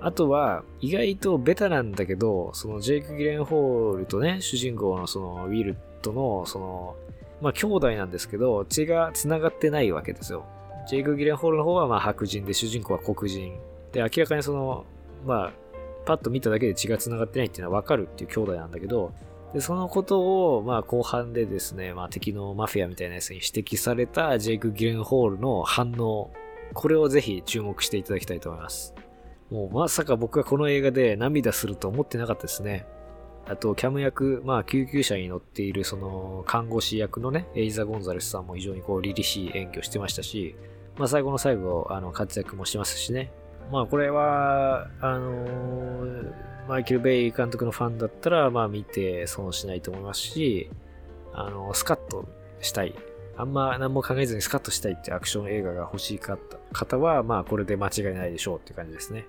[SPEAKER 1] あとは、意外とベタなんだけど、そのジェイク・ギレンホールとね、主人公のそのウィルとの、その、まあ、兄弟なんですけど、血が繋がってないわけですよ。ジェイク・ギレンホールの方はまあ白人で、主人公は黒人。で、明らかにその、まあ、パッと見ただけで血が繋がってないっていうのはわかるっていう兄弟なんだけど、で、そのことを、まあ、後半でですね、まあ、敵のマフィアみたいなやつに指摘されたジェイク・ギレンホールの反応、これをぜひ注目していただきたいと思います。もう、まさか僕はこの映画で涙すると思ってなかったですね。あと、キャム役、まあ、救急車に乗っている、その、看護師役のね、エイザ・ゴンザレスさんも非常にこう、凛々しい演技をしてましたし、まあ、最後の最後、あの、活躍もしますしね。まあ、これは、あのー、マイケル・ベイ監督のファンだったら、まあ、見て損しないと思いますし、あの、スカッとしたい。あんま何も考えずにスカッとしたいってアクション映画が欲しい方は、まあ、これで間違いないでしょうって感じですね。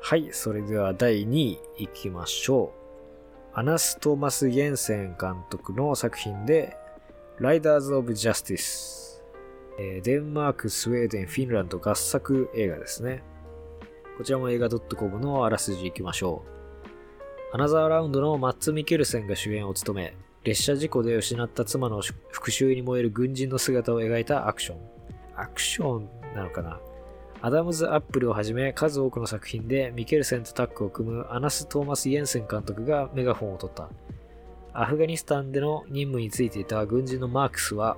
[SPEAKER 1] はい、それでは第2位行きましょう。アナス・トーマス・ゲンセン監督の作品で、ライダーズ・オブ・ジャスティス。デンマーク、スウェーデン、フィンランド合作映画ですね。こちらも映画 .com のあらすじ行きましょう。アナザーラウンドのマッツ・ミケルセンが主演を務め、列車事故で失った妻の復讐に燃える軍人の姿を描いたアクション。アクションなのかな？アダムズ・アップルをはじめ数多くの作品でミケルセンとタッグを組むアナス・トーマス・イエンセン監督がメガホンを取った。アフガニスタンでの任務についていた軍人のマークスは、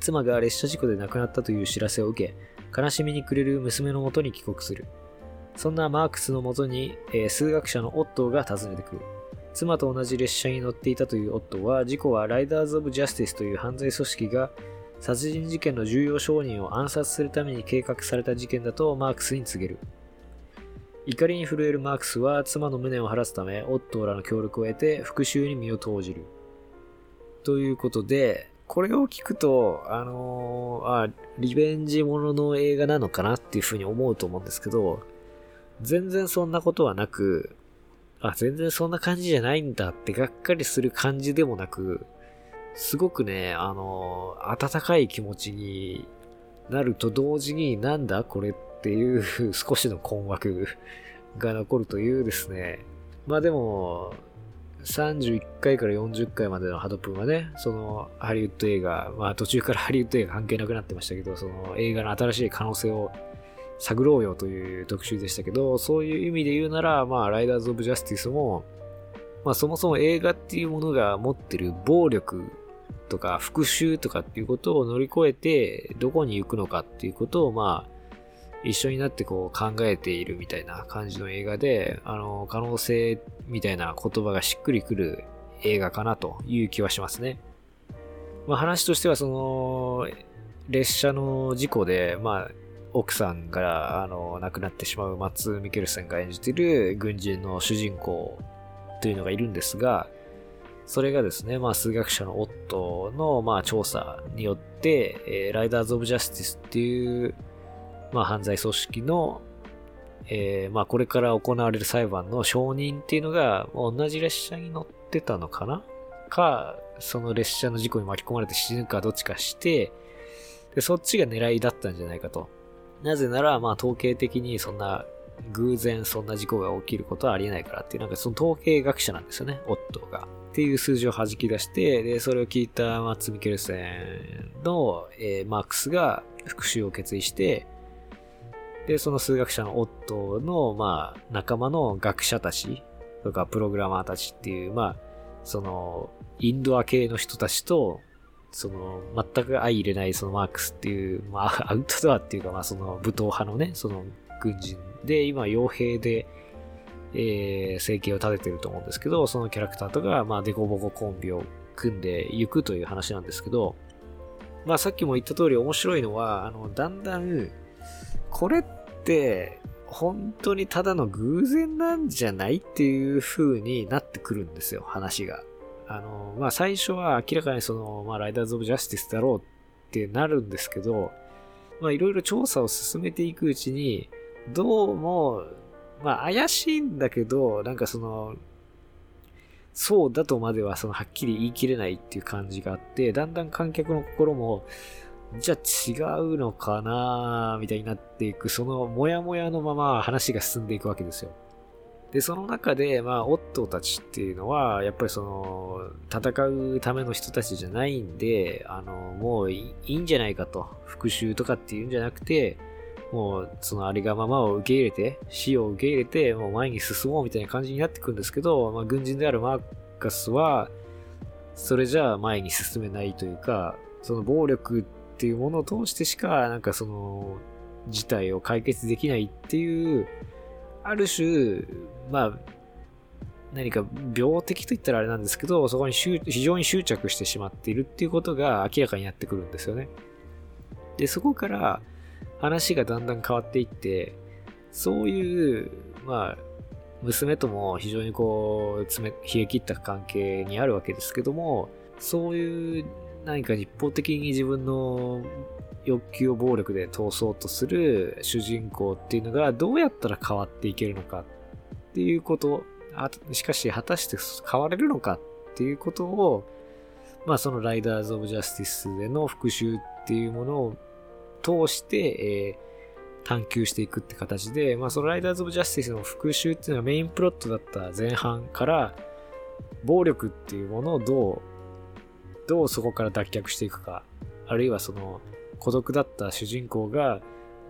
[SPEAKER 1] 妻が列車事故で亡くなったという知らせを受け、悲しみに暮れる娘のもとに帰国する。そんなマークスのもとに、えー、数学者のオットーが訪ねてくる。妻と同じ列車に乗っていたというオットーは、事故はライダーズ・オブ・ジャスティスという犯罪組織が殺人事件の重要証人を暗殺するために計画された事件だとマークスに告げる。怒りに震えるマークスは妻の無念を晴らすため、オットーらの協力を得て復讐に身を投じる。ということで、これを聞くと、あのー、あ、リベンジものの映画なのかなっていうふうに思うと思うんですけど、全然そんなことはなく、あ、全然そんな感じじゃないんだってがっかりする感じでもなく、すごくね、あの、温かい気持ちになると同時に、なんだこれっていう [laughs] 少しの困惑が残るというですね。まあでも、31回から40回までのハドプンはね、そのハリウッド映画、まあ途中からハリウッド映画関係なくなってましたけど、その映画の新しい可能性を探ろうよという特集でしたけど、そういう意味で言うなら、まあライダーズ・オブ・ジャスティスも、まあそもそも映画っていうものが持ってる暴力とか復讐とかっていうことを乗り越えてどこに行くのかっていうことをまあ一緒になってこう考えているみたいな感じの映画で、あの、可能性みたいな言葉がしっくりくる映画かなという気はしますね。まあ話としてはその、列車の事故で、まあ、奥さんが、あの、亡くなってしまうマッツ・ミケルセンが演じている軍人の主人公というのがいるんですが、それがですね、まあ、数学者のオットの、まあ、調査によって、えー、ライダーズ・オブ・ジャスティスっていう、まあ、犯罪組織の、えー、まあ、これから行われる裁判の証人っていうのが、同じ列車に乗ってたのかな？か、その列車の事故に巻き込まれて死ぬかどっちかして、で、そっちが狙いだったんじゃないかと。なぜなら、まあ、統計的にそんな、偶然そんな事故が起きることはありえないからっていう、なんかその統計学者なんですよね、オットが。っていう数字を弾き出して、で、それを聞いたマッツ・ミケルセンの、えー、マークスが復讐を決意して、で、その数学者のオットの、まあ、仲間の学者たちとかプログラマーたちっていう、まあ、その、インドア系の人たちと、その、全く相入れないそのマークスっていう、まあ、アウトドアっていうか、まあ、その武闘派のね、その軍人で、今、傭兵で、えー、生計を立ててると思うんですけど、そのキャラクターとか、まあ、デコボココンビを組んでいくという話なんですけど、まあ、さっきも言った通り面白いのは、あの、だんだん、これって、本当にただの偶然なんじゃないっていう風になってくるんですよ、話が。あの、まあ、最初は明らかにその、まあ、ライダーズ・オブ・ジャスティスだろうってなるんですけど、まあ、いろいろ調査を進めていくうちに、どうも、まあ怪しいんだけど、なんかその、そうだとまではそのはっきり言い切れないっていう感じがあって、だんだん観客の心も、じゃあ違うのかなみたいになっていく、そのモヤモヤのまま話が進んでいくわけですよ。で、その中で、まあ、オットーたちっていうのは、やっぱりその、戦うための人たちじゃないんで、あの、もういいんじゃないかと。復讐とかっていうんじゃなくて、もうそのありがままを受け入れて、死を受け入れて、もう前に進もうみたいな感じになってくるんですけど、まあ、軍人であるマーカスは、それじゃあ前に進めないというか、その暴力っていうものを通してしか、なんかその、事態を解決できないっていう、ある種、まあ、何か病的と言ったらあれなんですけど、そこに非常に執着してしまっているっていうことが明らかになってくるんですよね。で、そこから、話がだんだん変わっていって、そういう、まあ、娘とも非常にこう、冷え切った関係にあるわけですけども、そういう何か一方的に自分の欲求を暴力で通そうとする主人公っていうのがどうやったら変わっていけるのかっていうこと、しかし果たして変われるのかっていうことを、まあそのライダーズ・オブ・ジャスティスでの復讐っていうものを通して、えー、探求していくって形で、まあ、そのライダーズ・オブ・ジャスティスの復讐っていうのがメインプロットだった前半から、暴力っていうものをどう、どうそこから脱却していくか、あるいはその、孤独だった主人公が、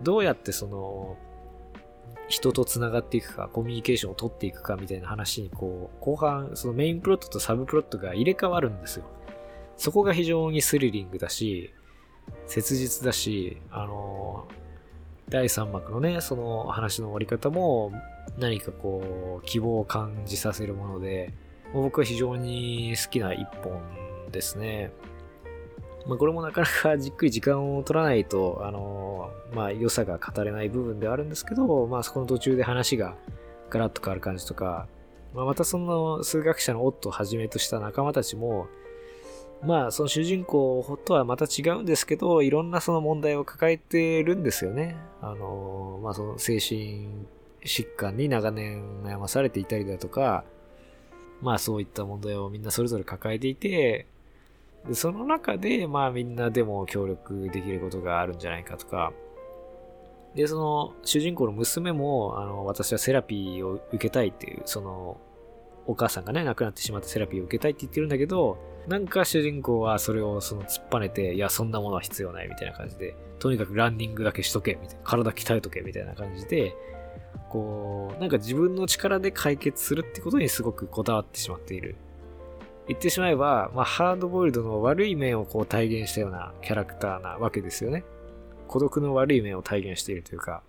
[SPEAKER 1] どうやってその、人と繋がっていくか、コミュニケーションを取っていくかみたいな話に、こう、後半、そのメインプロットとサブプロットが入れ替わるんですよ。そこが非常にスリリングだし、切実だし、あの、第3幕のね、その話の終わり方も何かこう、希望を感じさせるもので、僕は非常に好きな一本ですね。まあ、これもなかなかじっくり時間を取らないと、あのまあ、良さが語れない部分ではあるんですけど、まあ、そこの途中で話がガラッと変わる感じとか、まあ、またその数学者のオットをはじめとした仲間たちも、まあ、その主人公とはまた違うんですけど、いろんなその問題を抱えてるんですよね。あの、まあ、その精神疾患に長年悩まされていたりだとか、まあそういった問題をみんなそれぞれ抱えていて、でその中で、まあみんなでも協力できることがあるんじゃないかとか、で、その主人公の娘も、あの、私はセラピーを受けたいっていう、その、お母さんがね、亡くなってしまったセラピーを受けたいって言ってるんだけど、なんか主人公はそれをその突っぱねて、いや、そんなものは必要ないみたいな感じで、とにかくランニングだけしとけ、みたいな、体鍛えとけ、みたいな感じで、こう、なんか自分の力で解決するってことにすごくこだわってしまっている。言ってしまえば、まあ、ハードボイルドの悪い面をこう体現したようなキャラクターなわけですよね。孤独の悪い面を体現しているというか。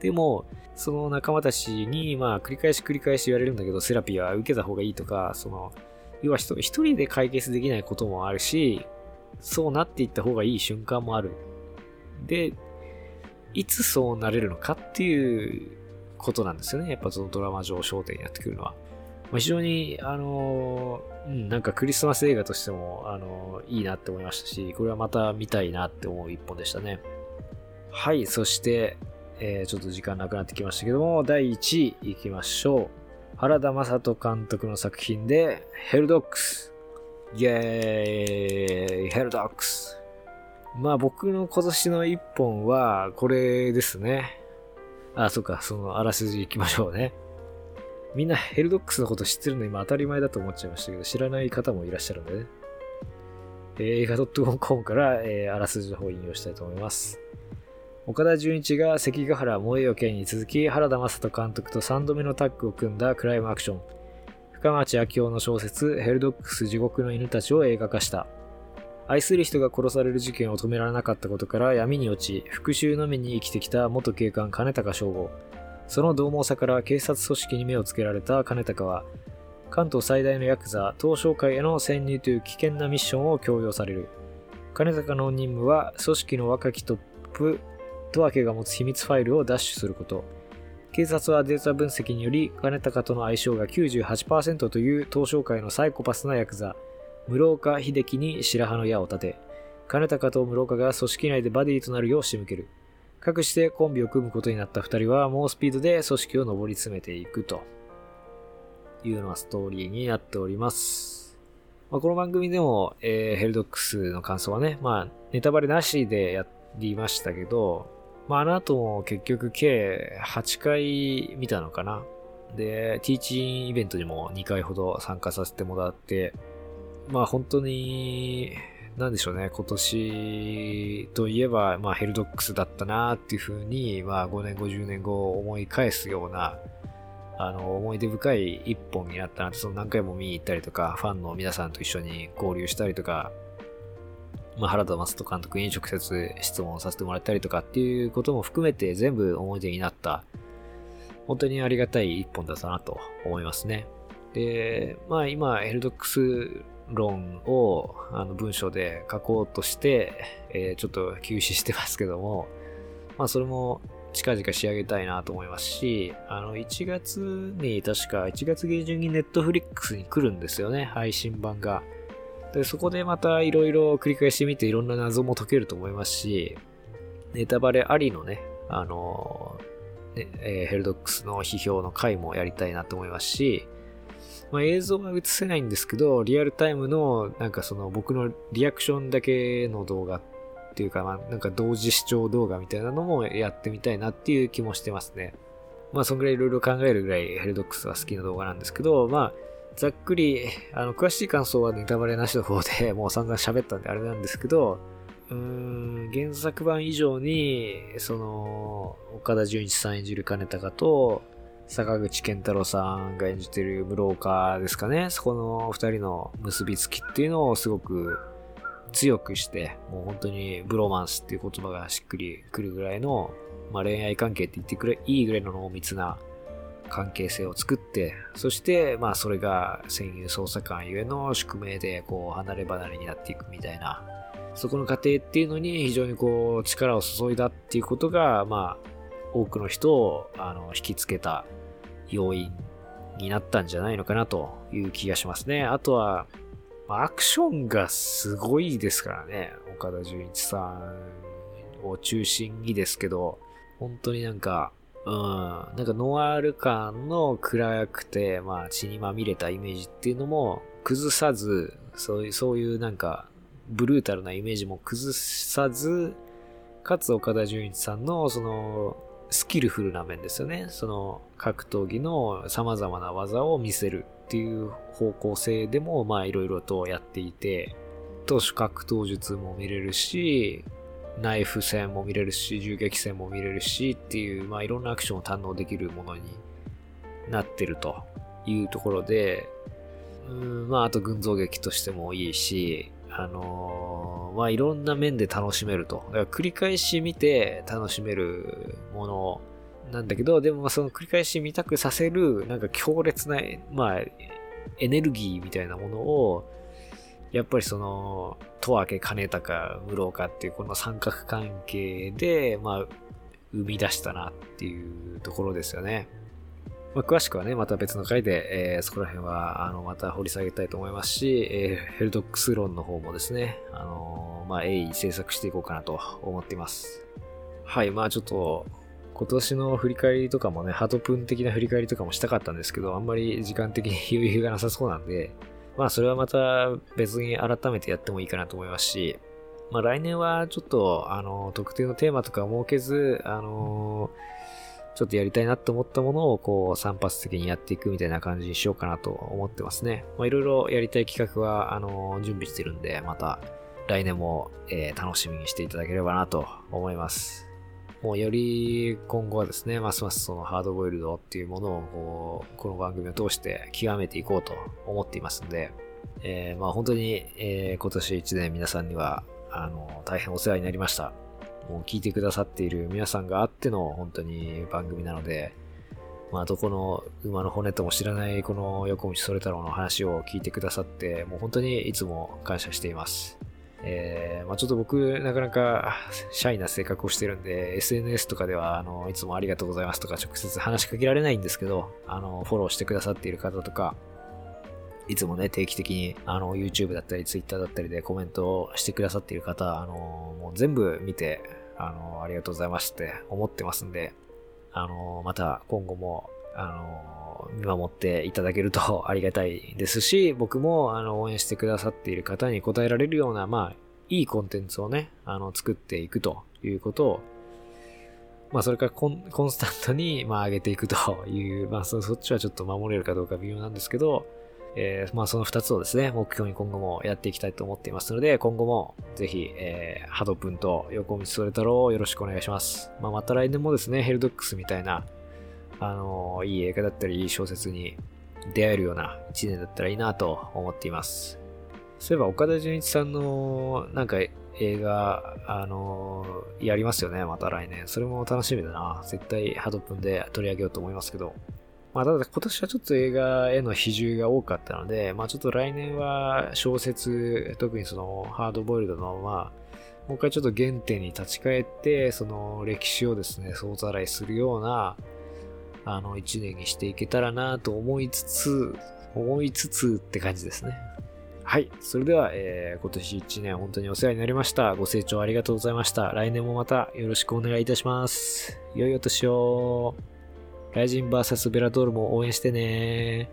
[SPEAKER 1] でも、その仲間たちに、まあ、繰り返し繰り返し言われるんだけど、セラピーは受けた方がいいとか、その、要は一人で解決できないこともあるし、そうなっていった方がいい瞬間もある。で、いつそうなれるのかっていうことなんですよね。やっぱそのドラマ上焦点になってくるのは。まあ、非常に、あのうん、なんかクリスマス映画としても、あのいいなって思いましたし、これはまた見たいなって思う一本でしたね。はい、そして、えー、ちょっと時間なくなってきましたけども、第1位いきましょう。原田眞人監督の作品で、ヘルドッグス。イェーイヘルドッグス。まあ僕の今年の一本はこれですね。あ、そっか、そのあらすじ行きましょうね。みんなヘルドッグスのこと知ってるの今当たり前だと思っちゃいましたけど、知らない方もいらっしゃるんでね。え映画 .com から、えー、あらすじの方を引用したいと思います。岡田准一が関ヶ原燃えよ剣に続き、原田雅人監督と3度目のタッグを組んだクライムアクション。深町明夫の小説、ヘルドックス地獄の犬たちを映画化した。愛する人が殺される事件を止められなかったことから闇に落ち、復讐のみに生きてきた元警官金高翔吾。その獰猛さから警察組織に目をつけられた金高は、関東最大のヤクザ、東商会への潜入という危険なミッションを強要される。金高の任務は、組織の若きトップ、十明が持つ秘密ファイルを奪取すること。警察はデータ分析により、金高との相性が98%という東商会のサイコパスなヤクザ、室岡秀樹に白羽の矢を立て、金高と室岡が組織内でバディとなるよう仕向ける。かくしてコンビを組むことになった二人は猛スピードで組織を上り詰めていくというのはストーリーになっております。まあ、この番組でも、えー、ヘルドックスの感想はね、まあ、ネタバレなしでやりましたけど、まあ、あの後も結局計8回見たのかな。で、ティーチンイベントにも2回ほど参加させてもらって、まあ本当に、なんでしょうね、今年といえば、まあヘルドックスだったなっていうふうに、まあ5年後、10年後思い返すような、あの、思い出深い一本になったなって、その何回も見に行ったりとか、ファンの皆さんと一緒に交流したりとか、まあ原田正人監督に直接質問させてもらったりとかっていうことも含めて全部思い出になった、本当にありがたい一本だったなと思いますね。で、まあ今、ヘルドックス論をあの文章で書こうとして、えー、ちょっと休止してますけども、まあそれも近々仕上げたいなと思いますし、あの1月に確か1月下旬にネットフリックスに来るんですよね、配信版が。で、そこでまたいろいろ繰り返してみていろんな謎も解けると思いますし、ネタバレありのね、あのねえー、ヘルドックスの批評の回もやりたいなと思いますし、まあ、映像は映せないんですけど、リアルタイムの、なんかその僕のリアクションだけの動画っていうか、まあ、なんか同時視聴動画みたいなのもやってみたいなっていう気もしてますね。まあ、そんぐらいいろいろ考えるぐらいヘルドックスは好きな動画なんですけど、まあ、ざっくり、あの、詳しい感想はネタバレなしの方で [laughs] もう散々喋ったんであれなんですけど、うーん、原作版以上に、その、岡田准一さん演じる金高と、坂口健太郎さんが演じてる室岡ですかね。そこの二人の結びつきっていうのをすごく強くして、もう本当にブロマンスっていう言葉がしっくりくるぐらいの、まあ、恋愛関係って言ってくれ、いいぐらいの濃密な関係性を作って、そして、まあそれが潜入捜査官ゆえの宿命でこう離れ離れになっていくみたいな、そこの過程っていうのに非常にこう力を注いだっていうことが、まあ多くの人をあの引きつけた要因になったんじゃないのかなという気がしますね。あとは、アクションがすごいですからね。岡田准一さんを中心にですけど、本当になんか、うん、なんかノワール感の暗くて、まあ血にまみれたイメージっていうのも崩さず、そういう、そういうなんか、ブルータルなイメージも崩さず、かつ岡田准一さんのそのスキルフルな面ですよね。その格闘技の様々な技を見せるっていう方向性でも、まあいろいろとやっていて、投手格闘術も見れるし、ナイフ戦も見れるし、銃撃戦も見れるしっていう、まあいろんなアクションを堪能できるものになってるというところで、うん、まああと群像劇としてもいいし、あのー、まあ、いろんな面で楽しめると。だから繰り返し見て楽しめるものなんだけど、でもその繰り返し見たくさせる、なんか強烈な、まあ、エネルギーみたいなものを、やっぱりその、十明金高、室岡っていうこの三角関係で、まあ、生み出したなっていうところですよね。まあ、詳しくはね、また別の回で、えー、そこら辺は、あの、また掘り下げたいと思いますし、えー、ヘルドックス論の方もですね、あのー、まあ、鋭意制作していこうかなと思っています。はい、まあちょっと、今年の振り返りとかもね、ハトプン的な振り返りとかもしたかったんですけど、あんまり時間的に [laughs] 余裕がなさそうなんで、まあそれはまた別に改めてやってもいいかなと思いますし、まあ来年はちょっと、あの、特定のテーマとか設けず、あのーちょっとやりたいなと思ったものをこう散発的にやっていくみたいな感じにしようかなと思ってますね。まあいろいろやりたい企画はあの準備してるんで、また来年も、えー、楽しみにしていただければなと思います。もうより今後はですね、ますますそのハードボイルドっていうものをこう、この番組を通して極めていこうと思っていますんで、えー、まあ本当に、えー、今年1年皆さんには、あの、大変お世話になりました。聞いてくださっている皆さんがあっての本当に番組なので、まあ、どこの馬の骨とも知らないこの横道それ太郎の話を聞いてくださって、もう本当にいつも感謝しています。えー、まあ、ちょっと僕、なかなかシャイな性格をしてるんで、SNS とかでは、あの、いつもありがとうございますとか直接話しかけられないんですけど、あの、フォローしてくださっている方とか、いつもね、定期的に、あの、YouTube だったり、Twitter だったりでコメントをしてくださっている方、あの、もう全部見て、あの、ありがとうございますって思ってますんで、あの、また今後も、あの、見守っていただけると [laughs] ありがたいですし、僕も、あの、応援してくださっている方に応えられるような、まあ、いいコンテンツをね、あの、作っていくということを、まあ、それからコンコンスタントに、まあ、上げていくという、まあそ、そっちはちょっと守れるかどうか微妙なんですけど、えー、まあその二つをですね、目標に今後もやっていきたいと思っていますので、今後もぜひ、えー、ハドプンと横道それ太郎をよろしくお願いします。まあまた来年もですね、ヘルドックスみたいな、あのー、いい映画だったり、いい小説に出会えるような一年だったらいいなと思っています。そういえば岡田准一さんのなんか映画、あのー、やりますよね、また来年。それも楽しみだな。絶対ハドプンで取り上げようと思いますけど。まあ、ただ今年はちょっと映画への比重が多かったので、まあちょっと来年は小説、特にそのハードボイルドの、まあ、もう一回ちょっと原点に立ち返って、その歴史をですね、総ざらいするような、あの、一年にしていけたらなと思いつつ、思いつつって感じですね。はい。それでは、えー、今年1年本当にお世話になりました。ご清聴ありがとうございました。来年もまたよろしくお願いいたします。良いお年を。ライジン VS ベラドールも応援してね